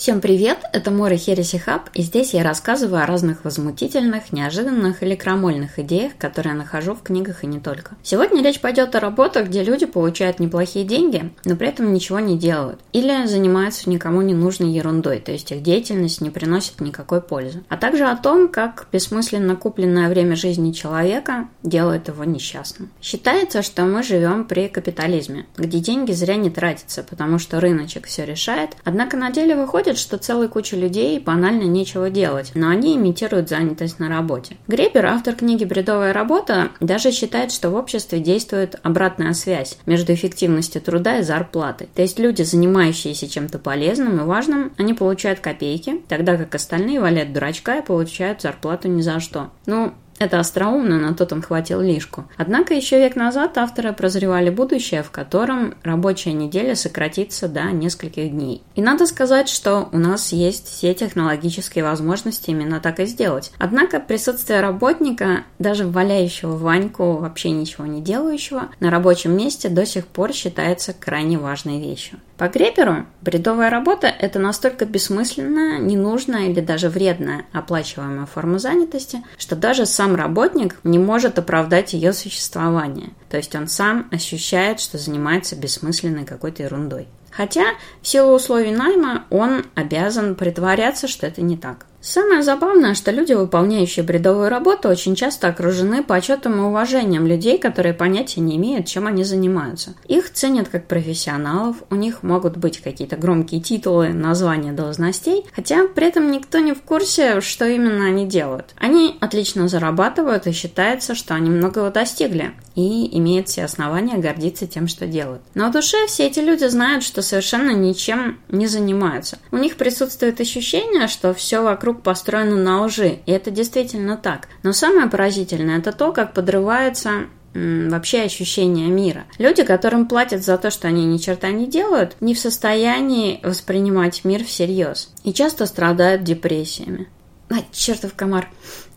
Всем привет, это Мора Хереси Хаб, и здесь я рассказываю о разных возмутительных, неожиданных или крамольных идеях, которые я нахожу в книгах и не только. Сегодня речь пойдет о работах, где люди получают неплохие деньги, но при этом ничего не делают, или занимаются никому не нужной ерундой, то есть их деятельность не приносит никакой пользы. А также о том, как бессмысленно купленное время жизни человека делает его несчастным. Считается, что мы живем при капитализме, где деньги зря не тратятся, потому что рыночек все решает, однако на деле выходит, выходит, что целой куче людей банально нечего делать, но они имитируют занятость на работе. Гребер, автор книги «Бредовая работа», даже считает, что в обществе действует обратная связь между эффективностью труда и зарплатой. То есть люди, занимающиеся чем-то полезным и важным, они получают копейки, тогда как остальные валяют дурачка и получают зарплату ни за что. Ну, это остроумно, на тот он хватил лишку. Однако еще век назад авторы прозревали будущее, в котором рабочая неделя сократится до нескольких дней. И надо сказать, что у нас есть все технологические возможности именно так и сделать. Однако присутствие работника, даже валяющего Ваньку, вообще ничего не делающего, на рабочем месте до сих пор считается крайне важной вещью. По Греперу бредовая работа – это настолько бессмысленная, ненужная или даже вредная оплачиваемая форма занятости, что даже сам работник не может оправдать ее существование. То есть он сам ощущает, что занимается бессмысленной какой-то ерундой. Хотя в силу условий найма он обязан притворяться, что это не так. Самое забавное, что люди, выполняющие бредовую работу, очень часто окружены почетом и уважением людей, которые понятия не имеют, чем они занимаются. Их ценят как профессионалов, у них могут быть какие-то громкие титулы, названия должностей, хотя при этом никто не в курсе, что именно они делают. Они отлично зарабатывают и считается, что они многого достигли и имеют все основания гордиться тем, что делают. Но в душе все эти люди знают, что совершенно ничем не занимаются. У них присутствует ощущение, что все вокруг вокруг построено на лжи, и это действительно так. Но самое поразительное это то, как подрывается вообще ощущение мира. Люди, которым платят за то, что они ни черта не делают, не в состоянии воспринимать мир всерьез и часто страдают депрессиями. А, чертов комар.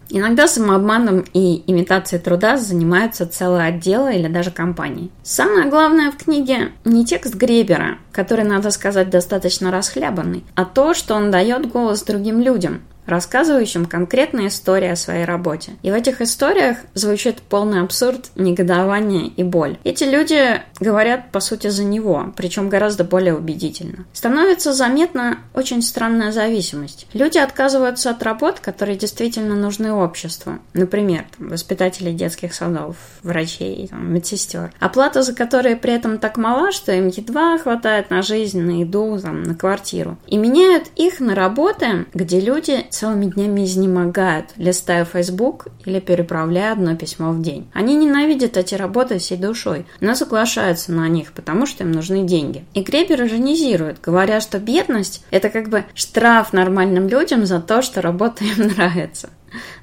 Иногда самообманом и имитацией труда занимаются целые отделы или даже компании. Самое главное в книге не текст Гребера, который, надо сказать, достаточно расхлябанный, а то, что он дает голос другим людям, рассказывающим конкретные истории о своей работе. И в этих историях звучит полный абсурд, негодование и боль. Эти люди говорят, по сути, за него, причем гораздо более убедительно. Становится заметна очень странная зависимость. Люди отказываются от работ, которые действительно нужны обществу. Например, там, воспитатели детских садов, врачей, там, медсестер. Оплата за которые при этом так мала, что им едва хватает на жизнь, на еду, там, на квартиру. И меняют их на работы, где люди целыми днями изнемогают, листая Facebook или переправляя одно письмо в день. Они ненавидят эти работы всей душой, но соглашаются на них, потому что им нужны деньги. И Кребер иронизирует, говоря, что бедность – это как бы штраф нормальным людям за то, что работа им нравится.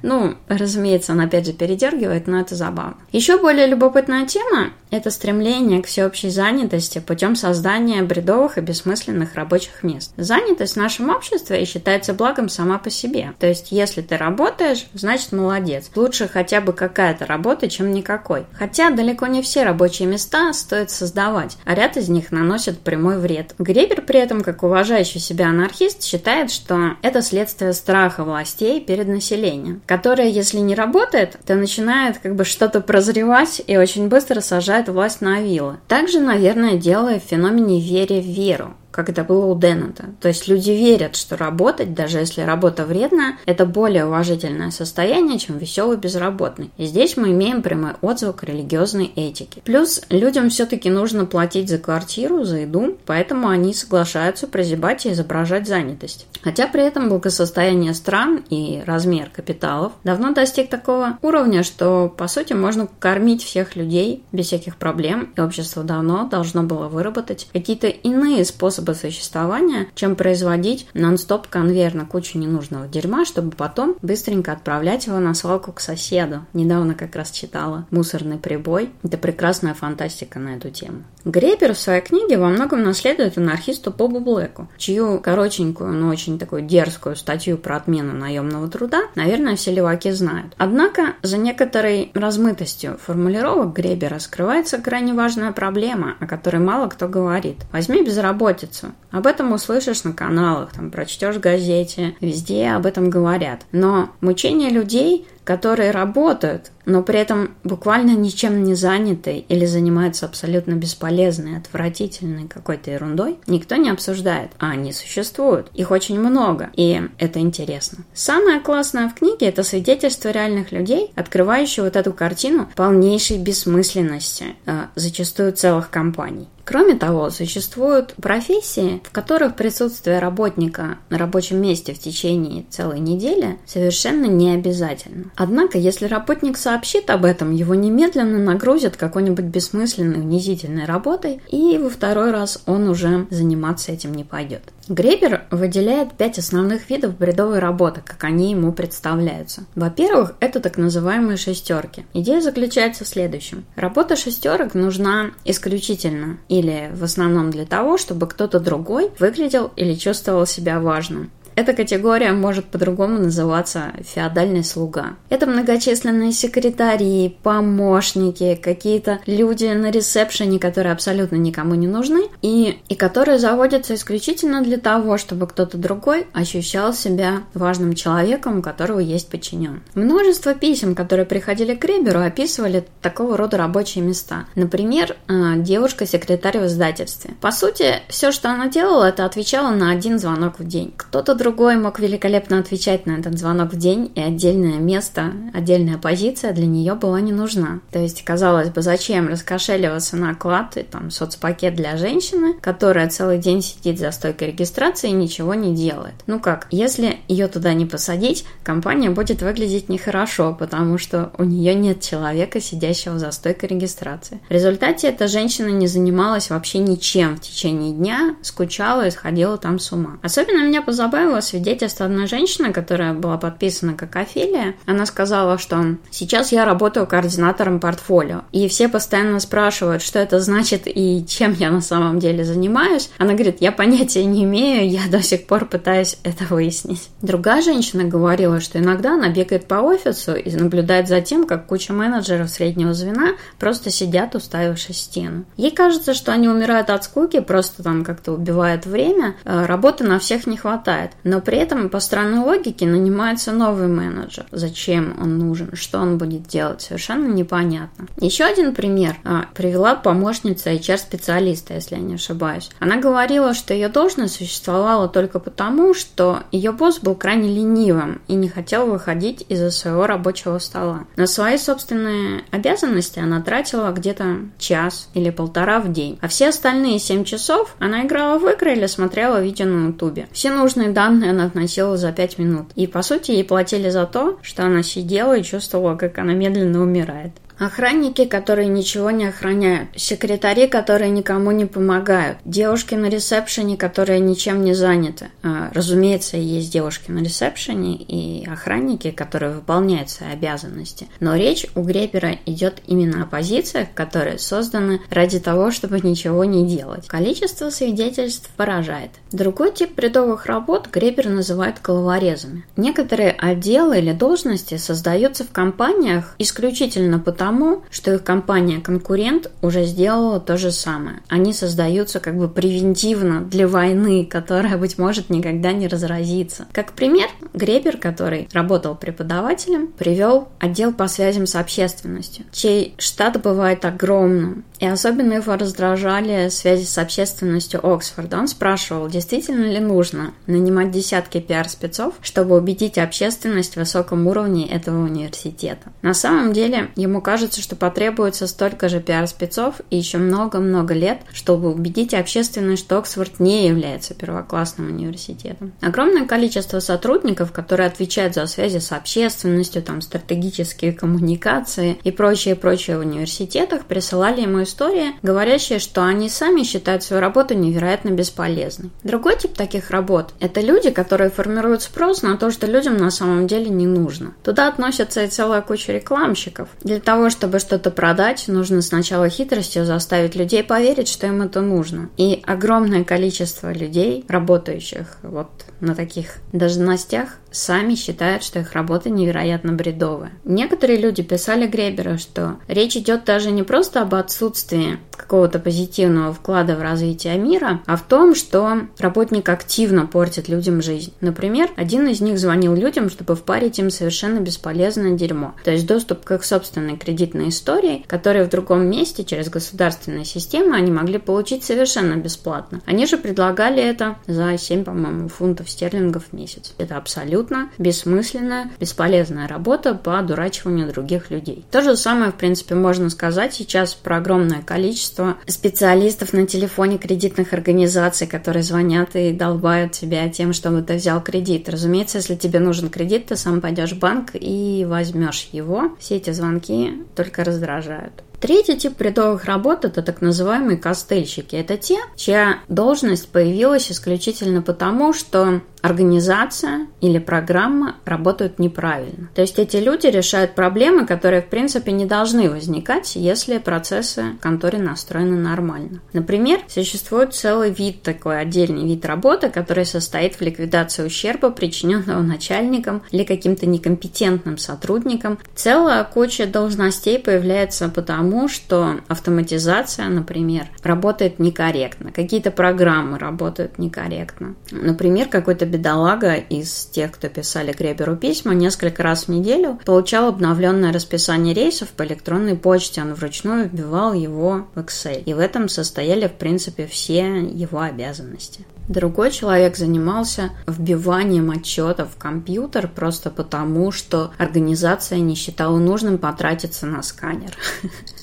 Ну, разумеется, он опять же передергивает, но это забавно. Еще более любопытная тема – это стремление к всеобщей занятости путем создания бредовых и бессмысленных рабочих мест. Занятость в нашем обществе считается благом сама по себе. То есть, если ты работаешь, значит молодец. Лучше хотя бы какая-то работа, чем никакой. Хотя далеко не все рабочие места стоит создавать, а ряд из них наносит прямой вред. Гребер при этом, как уважающий себя анархист, считает, что это следствие страха властей перед населением которое, если не работает, то начинает как бы что-то прозревать и очень быстро сажает власть на вилы. Также, наверное, дело в феномене вере в веру как это было у Деннета. То есть люди верят, что работать, даже если работа вредная, это более уважительное состояние, чем веселый безработный. И здесь мы имеем прямой отзвук религиозной этики. Плюс людям все-таки нужно платить за квартиру, за еду, поэтому они соглашаются прозябать и изображать занятость. Хотя при этом благосостояние стран и размер капиталов давно достиг такого уровня, что по сути можно кормить всех людей без всяких проблем, и общество давно должно было выработать какие-то иные способы способа существования, чем производить нон-стоп конвейер на кучу ненужного дерьма, чтобы потом быстренько отправлять его на свалку к соседу. Недавно как раз читала «Мусорный прибой». Это прекрасная фантастика на эту тему. Гребер в своей книге во многом наследует анархисту Бобу Блэку, чью коротенькую, но очень такую дерзкую статью про отмену наемного труда, наверное, все леваки знают. Однако за некоторой размытостью формулировок Гребера скрывается крайне важная проблема, о которой мало кто говорит. Возьми безработицу улицу. Об этом услышишь на каналах, там прочтешь в газете, везде об этом говорят. Но мучение людей которые работают, но при этом буквально ничем не заняты или занимаются абсолютно бесполезной, отвратительной какой-то ерундой, никто не обсуждает, а они существуют. Их очень много, и это интересно. Самое классное в книге – это свидетельство реальных людей, открывающие вот эту картину полнейшей бессмысленности, э, зачастую целых компаний. Кроме того, существуют профессии, в которых присутствие работника на рабочем месте в течение целой недели совершенно не обязательно. Однако, если работник сообщит об этом, его немедленно нагрузят какой-нибудь бессмысленной, унизительной работой, и во второй раз он уже заниматься этим не пойдет. Гребер выделяет пять основных видов бредовой работы, как они ему представляются. Во-первых, это так называемые шестерки. Идея заключается в следующем. Работа шестерок нужна исключительно или в основном для того, чтобы кто-то другой выглядел или чувствовал себя важным. Эта категория может по-другому называться «феодальный слуга». Это многочисленные секретари, помощники, какие-то люди на ресепшене, которые абсолютно никому не нужны, и, и которые заводятся исключительно для того, чтобы кто-то другой ощущал себя важным человеком, у которого есть подчинен. Множество писем, которые приходили к Реберу, описывали такого рода рабочие места. Например, э, девушка-секретарь в издательстве. По сути, все, что она делала, это отвечала на один звонок в день. Кто-то другой мог великолепно отвечать на этот звонок в день, и отдельное место, отдельная позиция для нее была не нужна. То есть, казалось бы, зачем раскошеливаться на оклад и там соцпакет для женщины, которая целый день сидит за стойкой регистрации и ничего не делает. Ну как, если ее туда не посадить, компания будет выглядеть нехорошо, потому что у нее нет человека, сидящего за стойкой регистрации. В результате эта женщина не занималась вообще ничем в течение дня, скучала и сходила там с ума. Особенно меня позабавило понравилось свидетельство одной женщины, которая была подписана как Офелия. Она сказала, что сейчас я работаю координатором портфолио. И все постоянно спрашивают, что это значит и чем я на самом деле занимаюсь. Она говорит, я понятия не имею, я до сих пор пытаюсь это выяснить. Другая женщина говорила, что иногда она бегает по офису и наблюдает за тем, как куча менеджеров среднего звена просто сидят, уставившись в стену. Ей кажется, что они умирают от скуки, просто там как-то убивают время, э, работы на всех не хватает. Но при этом по странной логике нанимается новый менеджер. Зачем он нужен, что он будет делать, совершенно непонятно. Еще один пример а, привела помощница HR-специалиста, если я не ошибаюсь. Она говорила, что ее должность существовала только потому, что ее босс был крайне ленивым и не хотел выходить из-за своего рабочего стола. На свои собственные обязанности она тратила где-то час или полтора в день, а все остальные 7 часов она играла в игры или смотрела видео на ютубе. Все нужные данные данные она относила за пять минут. И, по сути, ей платили за то, что она сидела и чувствовала, как она медленно умирает. Охранники, которые ничего не охраняют. Секретари, которые никому не помогают. Девушки на ресепшене, которые ничем не заняты. А, разумеется, есть девушки на ресепшене и охранники, которые выполняют свои обязанности. Но речь у Гребера идет именно о позициях, которые созданы ради того, чтобы ничего не делать. Количество свидетельств поражает. Другой тип бредовых работ Гребер называет головорезами. Некоторые отделы или должности создаются в компаниях исключительно потому, потому, что их компания-конкурент уже сделала то же самое. Они создаются как бы превентивно для войны, которая, быть может, никогда не разразится. Как пример, Гребер, который работал преподавателем, привел отдел по связям с общественностью, чей штат бывает огромным. И особенно его раздражали связи с общественностью Оксфорда. Он спрашивал, действительно ли нужно нанимать десятки пиар-спецов, чтобы убедить общественность в высоком уровне этого университета. На самом деле, ему кажется, что потребуется столько же пиар-спецов и еще много-много лет, чтобы убедить общественность, что Оксфорд не является первоклассным университетом. Огромное количество сотрудников, которые отвечают за связи с общественностью, там, стратегические коммуникации и прочее-прочее в университетах, присылали ему истории, говорящие, что они сами считают свою работу невероятно бесполезной. Другой тип таких работ – это люди, которые формируют спрос на то, что людям на самом деле не нужно. Туда относятся и целая куча рекламщиков. Для того, чтобы что-то продать, нужно сначала хитростью заставить людей поверить, что им это нужно. И огромное количество людей, работающих вот на таких должностях, сами считают, что их работа невероятно бредовая. Некоторые люди писали Гребера, что речь идет даже не просто об отсутствии какого-то позитивного вклада в развитие мира, а в том, что работник активно портит людям жизнь. Например, один из них звонил людям, чтобы впарить им совершенно бесполезное дерьмо. То есть доступ к их собственной кредитной истории, которые в другом месте через государственные системы они могли получить совершенно бесплатно. Они же предлагали это за 7, по-моему, фунтов стерлингов в месяц. Это абсолютно бессмысленная, бесполезная работа по одурачиванию других людей. То же самое, в принципе, можно сказать сейчас про огромное количество специалистов на телефоне кредитных организаций, которые звонят и долбают тебя тем, чтобы ты взял кредит. Разумеется, если тебе нужен кредит, ты сам пойдешь в банк и возьмешь его. Все эти звонки только раздражают. Третий тип бредовых работ – это так называемые костыльщики. Это те, чья должность появилась исключительно потому, что организация или программа работают неправильно. То есть эти люди решают проблемы, которые в принципе не должны возникать, если процессы в конторе настроены нормально. Например, существует целый вид, такой отдельный вид работы, который состоит в ликвидации ущерба, причиненного начальником или каким-то некомпетентным сотрудником. Целая куча должностей появляется потому, что автоматизация, например, работает некорректно, какие-то программы работают некорректно. Например, какой-то бедолага из тех, кто писали Греберу письма, несколько раз в неделю получал обновленное расписание рейсов по электронной почте. Он вручную вбивал его в Excel. И в этом состояли, в принципе, все его обязанности. Другой человек занимался вбиванием отчетов в компьютер просто потому, что организация не считала нужным потратиться на сканер.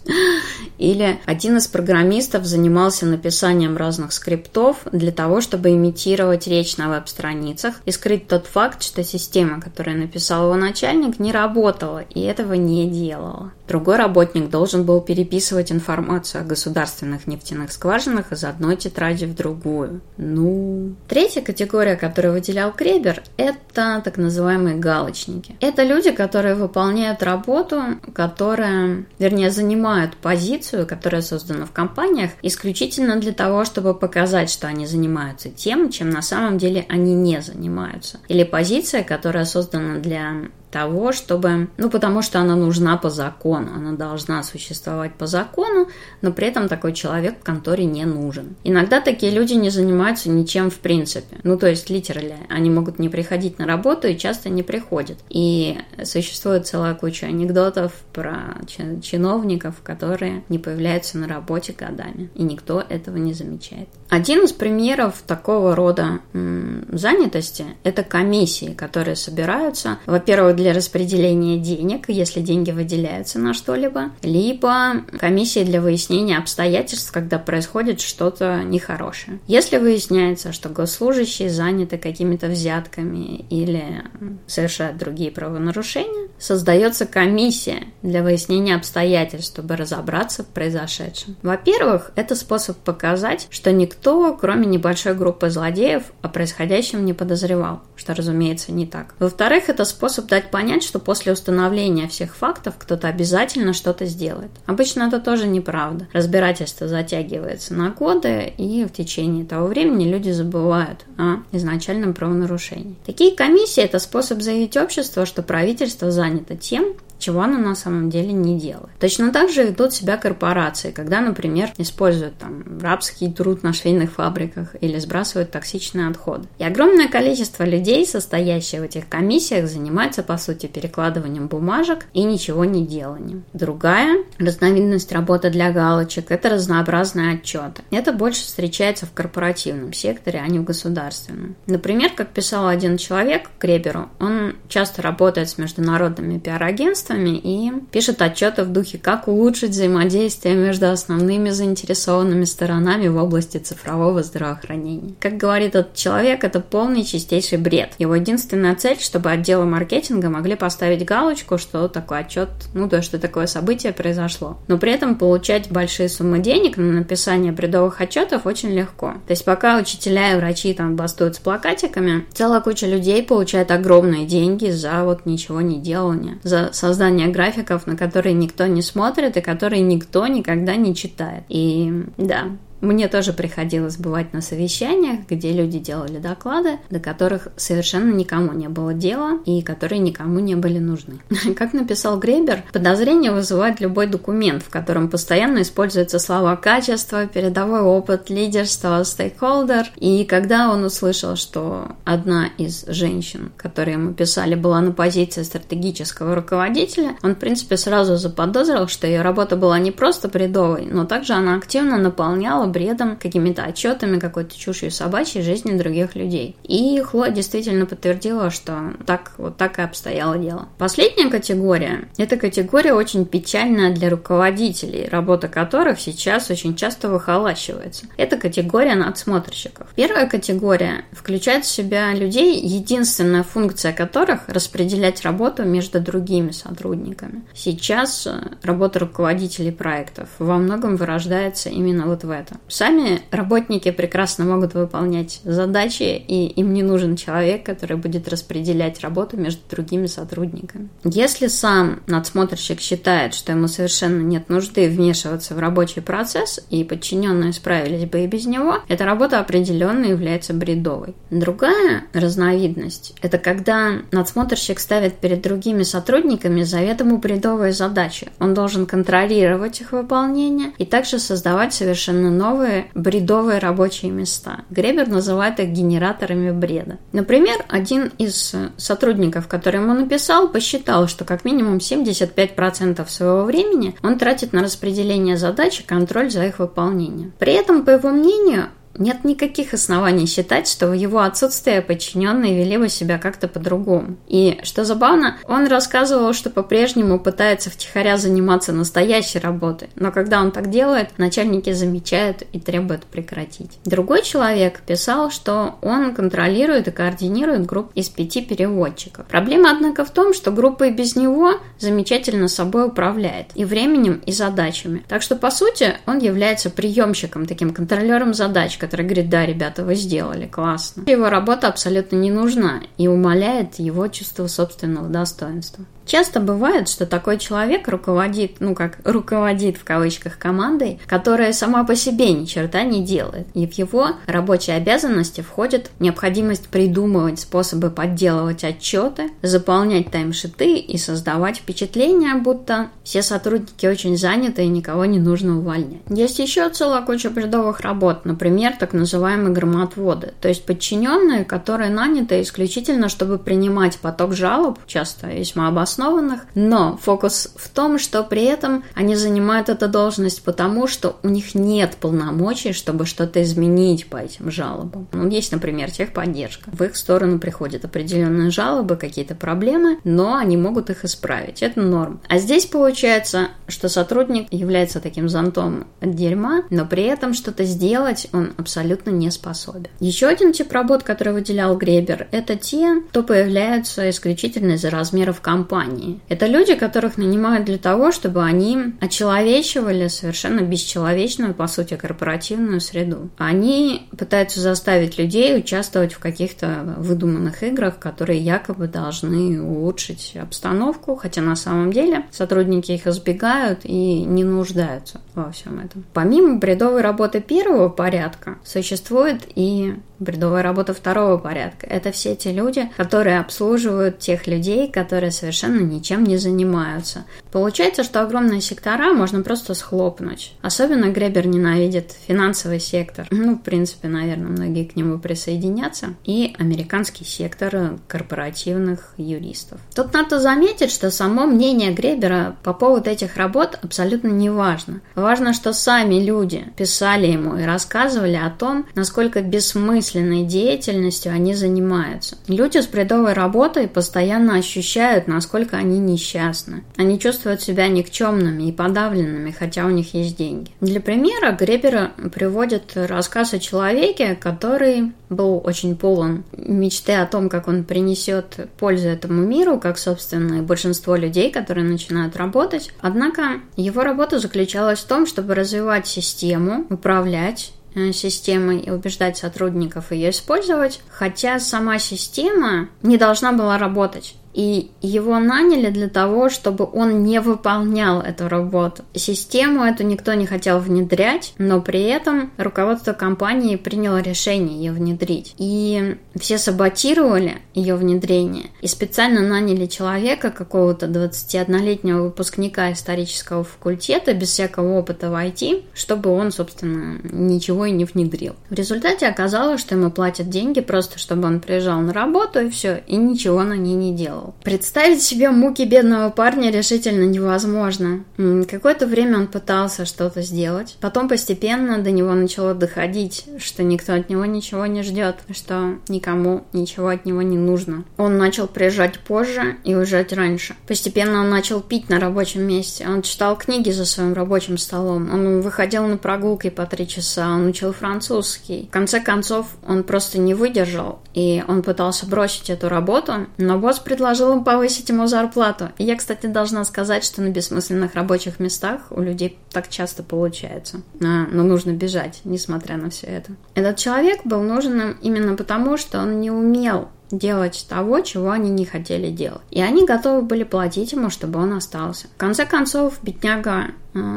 Или один из программистов занимался написанием разных скриптов для того, чтобы имитировать речь на веб-страницах и скрыть тот факт, что система, которую написал его начальник, не работала и этого не делала. Другой работник должен был переписывать информацию о государственных нефтяных скважинах из одной тетради в другую. Ну... Третья категория, которую выделял Кребер, это так называемые галочники. Это люди, которые выполняют работу, которая, вернее, занимают позицию, которая создана в компаниях, исключительно для того, чтобы показать, что они занимаются тем, чем на самом деле они не занимаются. Или позиция, которая создана для того, чтобы... Ну, потому что она нужна по закону. Она должна существовать по закону, но при этом такой человек в конторе не нужен. Иногда такие люди не занимаются ничем в принципе. Ну, то есть, литерально, они могут не приходить на работу и часто не приходят. И существует целая куча анекдотов про чиновников, которые не появляются на работе годами. И никто этого не замечает. Один из примеров такого рода м, занятости – это комиссии, которые собираются, во-первых, для распределения денег, если деньги выделяются на что-либо, либо комиссии для выяснения обстоятельств, когда происходит что-то нехорошее. Если выясняется, что госслужащие заняты какими-то взятками или совершают другие правонарушения, создается комиссия для выяснения обстоятельств, чтобы разобраться в произошедшем. Во-первых, это способ показать, что никто, кроме небольшой группы злодеев, о происходящем не подозревал, что, разумеется, не так. Во-вторых, это способ дать дать понять, что после установления всех фактов кто-то обязательно что-то сделает. Обычно это тоже неправда. Разбирательство затягивается на годы, и в течение того времени люди забывают о изначальном правонарушении. Такие комиссии – это способ заявить обществу, что правительство занято тем, чего она на самом деле не делает. Точно так же ведут себя корпорации, когда, например, используют там рабский труд на швейных фабриках или сбрасывают токсичные отходы. И огромное количество людей, состоящих в этих комиссиях, занимается, по сути, перекладыванием бумажек и ничего не деланием. Другая разновидность работы для галочек – это разнообразные отчеты. Это больше встречается в корпоративном секторе, а не в государственном. Например, как писал один человек Креберу, он часто работает с международными пиар-агентствами, агентствами и пишет отчеты в духе, как улучшить взаимодействие между основными заинтересованными сторонами в области цифрового здравоохранения. Как говорит этот человек, это полный чистейший бред. Его единственная цель, чтобы отделы маркетинга могли поставить галочку, что такой отчет, ну то, что такое событие произошло. Но при этом получать большие суммы денег на написание бредовых отчетов очень легко. То есть пока учителя и врачи там бастуют с плакатиками, целая куча людей получает огромные деньги за вот ничего не делание, за создание создания графиков, на которые никто не смотрит и которые никто никогда не читает. И да, Мне тоже приходилось бывать на совещаниях, где люди делали доклады, до которых совершенно никому не было дела и которые никому не были нужны. Как написал Гребер, подозрение вызывает любой документ, в котором постоянно используются слова качество, передовой опыт, лидерство, стейкхолдер. И когда он услышал, что одна из женщин, которые ему писали, была на позиции стратегического руководителя, он, в принципе, сразу заподозрил, что ее работа была не просто бредовой, но также она активно наполняла бредом, какими-то отчетами, какой-то чушью собачьей жизни других людей. И Хлоя действительно подтвердила, что так вот так и обстояло дело. Последняя категория – это категория очень печальная для руководителей, работа которых сейчас очень часто выхолащивается. Это категория надсмотрщиков. Первая категория включает в себя людей, единственная функция которых – распределять работу между другими сотрудниками. Сейчас работа руководителей проектов во многом вырождается именно вот в это. Сами работники прекрасно могут выполнять задачи, и им не нужен человек, который будет распределять работу между другими сотрудниками. Если сам надсмотрщик считает, что ему совершенно нет нужды вмешиваться в рабочий процесс, и подчиненные справились бы и без него, эта работа определенно является бредовой. Другая разновидность – это когда надсмотрщик ставит перед другими сотрудниками заведомо бредовые задачи. Он должен контролировать их выполнение и также создавать совершенно новые новые бредовые рабочие места. Гребер называет их генераторами бреда. Например, один из сотрудников, который ему написал, посчитал, что как минимум 75% своего времени он тратит на распределение задач и контроль за их выполнением. При этом, по его мнению, нет никаких оснований считать, что в его отсутствие подчиненные вели бы себя как-то по-другому. И, что забавно, он рассказывал, что по-прежнему пытается втихаря заниматься настоящей работой, но когда он так делает, начальники замечают и требуют прекратить. Другой человек писал, что он контролирует и координирует группу из пяти переводчиков. Проблема, однако, в том, что группа и без него замечательно собой управляет и временем, и задачами. Так что, по сути, он является приемщиком, таким контролером задач, который говорит, да, ребята, вы сделали, классно. Его работа абсолютно не нужна и умаляет его чувство собственного достоинства. Часто бывает, что такой человек руководит, ну как руководит в кавычках командой, которая сама по себе ни черта не делает. И в его рабочие обязанности входит необходимость придумывать способы подделывать отчеты, заполнять таймшиты и создавать впечатление, будто все сотрудники очень заняты и никого не нужно увольнять. Есть еще целая куча бредовых работ, например, так называемые громотводы, то есть подчиненные, которые наняты исключительно, чтобы принимать поток жалоб, часто весьма обоснованных, обоснованных, но фокус в том, что при этом они занимают эту должность потому, что у них нет полномочий, чтобы что-то изменить по этим жалобам. Ну, есть, например, техподдержка. В их сторону приходят определенные жалобы, какие-то проблемы, но они могут их исправить. Это норм. А здесь получается, что сотрудник является таким зонтом от дерьма, но при этом что-то сделать он абсолютно не способен. Еще один тип работ, который выделял Гребер, это те, кто появляются исключительно из-за размеров компании компании. Это люди, которых нанимают для того, чтобы они очеловечивали совершенно бесчеловечную, по сути, корпоративную среду. Они пытаются заставить людей участвовать в каких-то выдуманных играх, которые якобы должны улучшить обстановку, хотя на самом деле сотрудники их избегают и не нуждаются во всем этом. Помимо бредовой работы первого порядка, существует и бредовая работа второго порядка. Это все те люди, которые обслуживают тех людей, которые совершенно ничем не занимаются. Получается, что огромные сектора можно просто схлопнуть. Особенно Гребер ненавидит финансовый сектор. Ну, в принципе, наверное, многие к нему присоединятся. И американский сектор корпоративных юристов. Тут надо заметить, что само мнение Гребера по поводу этих работ абсолютно не важно. Важно, что сами люди писали ему и рассказывали о том, насколько бессмысленно бессмысленной деятельностью они занимаются. Люди с бредовой работой постоянно ощущают, насколько они несчастны. Они чувствуют себя никчемными и подавленными, хотя у них есть деньги. Для примера Гребер приводит рассказ о человеке, который был очень полон мечты о том, как он принесет пользу этому миру, как, собственно, и большинство людей, которые начинают работать. Однако его работа заключалась в том, чтобы развивать систему, управлять Э, системой и убеждать сотрудников ее использовать, хотя сама система не должна была работать. И его наняли для того, чтобы он не выполнял эту работу. Систему эту никто не хотел внедрять, но при этом руководство компании приняло решение ее внедрить. И все саботировали ее внедрение и специально наняли человека, какого-то 21-летнего выпускника исторического факультета, без всякого опыта в IT, чтобы он, собственно, ничего и не внедрил. В результате оказалось, что ему платят деньги просто, чтобы он приезжал на работу и все, и ничего на ней не делал. Представить себе муки бедного парня решительно невозможно. Какое-то время он пытался что-то сделать, потом постепенно до него начало доходить, что никто от него ничего не ждет, что никому ничего от него не нужно. Он начал приезжать позже и уезжать раньше. Постепенно он начал пить на рабочем месте, он читал книги за своим рабочим столом, он выходил на прогулки по три часа, он учил французский. В конце концов, он просто не выдержал, и он пытался бросить эту работу, но босс предложил им повысить ему зарплату. И я, кстати, должна сказать, что на бессмысленных рабочих местах у людей так часто получается. А, но нужно бежать, несмотря на все это. Этот человек был нужен им именно потому, что он не умел делать того, чего они не хотели делать. И они готовы были платить ему, чтобы он остался. В конце концов, бедняга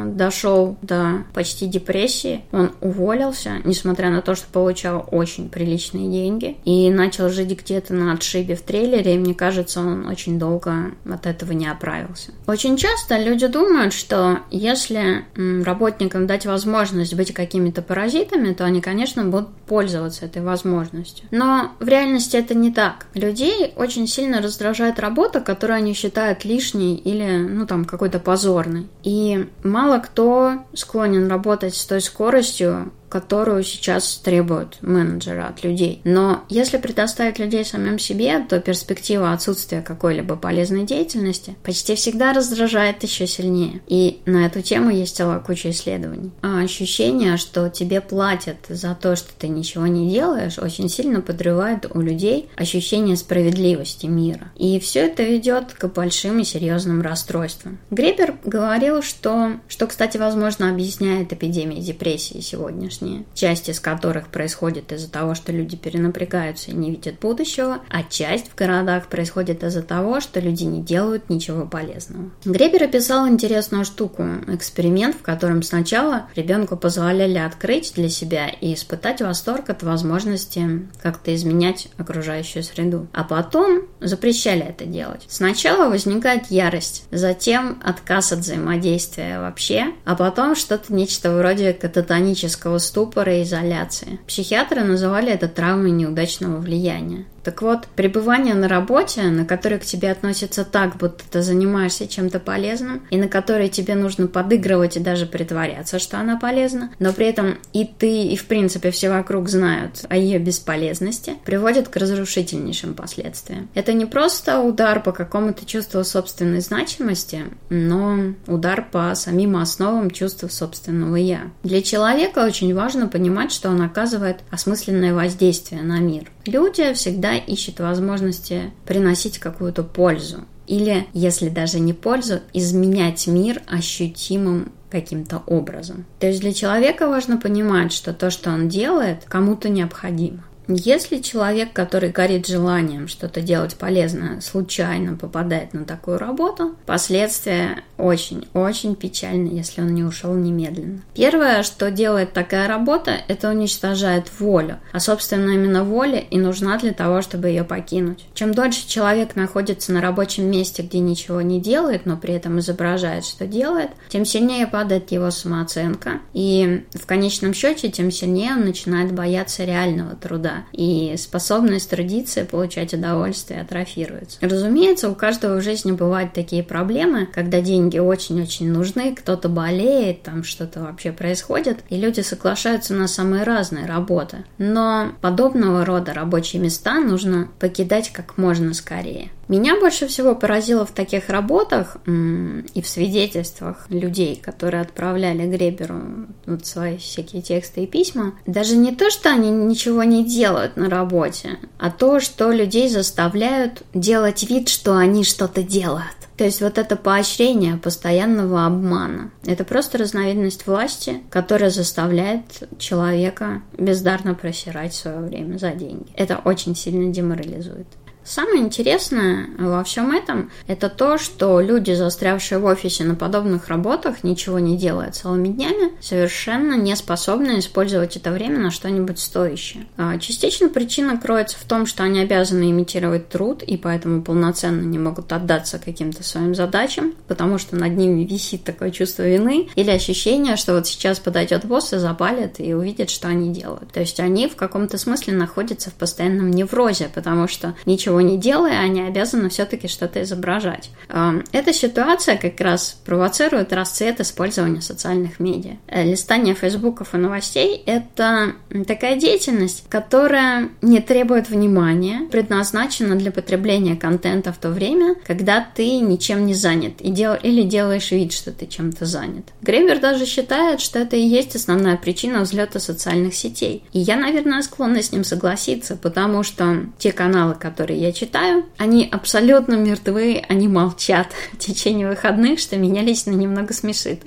дошел до почти депрессии. Он уволился, несмотря на то, что получал очень приличные деньги, и начал жить где-то на отшибе в трейлере, и мне кажется, он очень долго от этого не оправился. Очень часто люди думают, что если работникам дать возможность быть какими-то паразитами, то они, конечно, будут пользоваться этой возможностью. Но в реальности это не так. Людей очень сильно раздражает работа, которую они считают лишней или, ну, там, какой-то позорной. И Мало кто склонен работать с той скоростью, которую сейчас требуют менеджеры от людей. Но если предоставить людей самим себе, то перспектива отсутствия какой-либо полезной деятельности почти всегда раздражает еще сильнее. И на эту тему есть целая куча исследований. А ощущение, что тебе платят за то, что ты ничего не делаешь, очень сильно подрывает у людей ощущение справедливости мира. И все это ведет к большим и серьезным расстройствам. Гребер говорил, что, что, кстати, возможно, объясняет эпидемию депрессии сегодняшней внешние, часть из которых происходит из-за того, что люди перенапрягаются и не видят будущего, а часть в городах происходит из-за того, что люди не делают ничего полезного. Гребер описал интересную штуку, эксперимент, в котором сначала ребенку позволяли открыть для себя и испытать восторг от возможности как-то изменять окружающую среду, а потом запрещали это делать. Сначала возникает ярость, затем отказ от взаимодействия вообще, а потом что-то нечто вроде кататонического ступора и изоляции. Психиатры называли это травмой неудачного влияния. Так вот, пребывание на работе, на которой к тебе относятся так, будто ты занимаешься чем-то полезным, и на которой тебе нужно подыгрывать и даже притворяться, что она полезна, но при этом и ты, и в принципе все вокруг знают о ее бесполезности, приводит к разрушительнейшим последствиям. Это не просто удар по какому-то чувству собственной значимости, но удар по самим основам чувства собственного «я». Для человека очень важно понимать, что он оказывает осмысленное воздействие на мир. Люди всегда всегда ищет возможности приносить какую-то пользу. Или, если даже не пользу, изменять мир ощутимым каким-то образом. То есть для человека важно понимать, что то, что он делает, кому-то необходимо. Если человек, который горит желанием что-то делать полезное, случайно попадает на такую работу, последствия очень-очень печальны, если он не ушел немедленно. Первое, что делает такая работа, это уничтожает волю. А, собственно, именно воля и нужна для того, чтобы ее покинуть. Чем дольше человек находится на рабочем месте, где ничего не делает, но при этом изображает, что делает, тем сильнее падает его самооценка. И в конечном счете, тем сильнее он начинает бояться реального труда и способность трудиться и получать удовольствие атрофируется. Разумеется, у каждого в жизни бывают такие проблемы, когда деньги очень-очень нужны, кто-то болеет, там что-то вообще происходит, и люди соглашаются на самые разные работы. Но подобного рода рабочие места нужно покидать как можно скорее. Меня больше всего поразило в таких работах и в свидетельствах людей, которые отправляли Греберу вот свои всякие тексты и письма, даже не то, что они ничего не делают на работе, а то, что людей заставляют делать вид, что они что-то делают. То есть вот это поощрение постоянного обмана. Это просто разновидность власти, которая заставляет человека бездарно просирать свое время за деньги. Это очень сильно деморализует. Самое интересное во всем этом – это то, что люди, застрявшие в офисе на подобных работах, ничего не делая целыми днями, совершенно не способны использовать это время на что-нибудь стоящее. А, частично причина кроется в том, что они обязаны имитировать труд и поэтому полноценно не могут отдаться каким-то своим задачам, потому что над ними висит такое чувство вины или ощущение, что вот сейчас подойдет босс и запалит и увидит, что они делают. То есть они в каком-то смысле находятся в постоянном неврозе, потому что ничего не делая, они обязаны все-таки что-то изображать. А, эта ситуация как раз провоцирует расцвет использования социальных медиа. Э, листание фейсбуков и новостей – это такая деятельность, которая не требует внимания, предназначена для потребления контента в то время, когда ты ничем не занят и дел... или делаешь вид, что ты чем-то занят. Гребер даже считает, что это и есть основная причина взлета социальных сетей. И я, наверное, склонна с ним согласиться, потому что те каналы, которые я читаю, они абсолютно мертвы, они молчат в течение выходных, что меня лично немного смешит.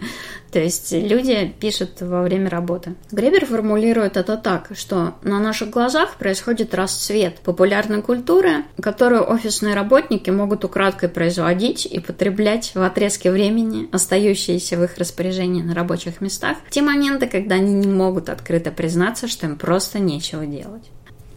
То есть люди пишут во время работы. Гребер формулирует это так, что на наших глазах происходит расцвет популярной культуры, которую офисные работники могут украдкой производить и потреблять в отрезке времени, остающиеся в их распоряжении на рабочих местах, те моменты, когда они не могут открыто признаться, что им просто нечего делать.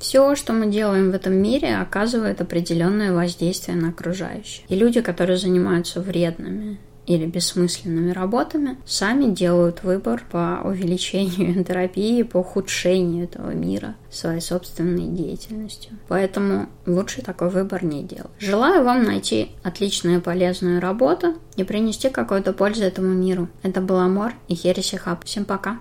Все, что мы делаем в этом мире, оказывает определенное воздействие на окружающих. И люди, которые занимаются вредными или бессмысленными работами, сами делают выбор по увеличению энтропии, по ухудшению этого мира своей собственной деятельностью. Поэтому лучше такой выбор не делать. Желаю вам найти отличную и полезную работу и принести какую-то пользу этому миру. Это был Амор и Хереси Хаб. Всем пока!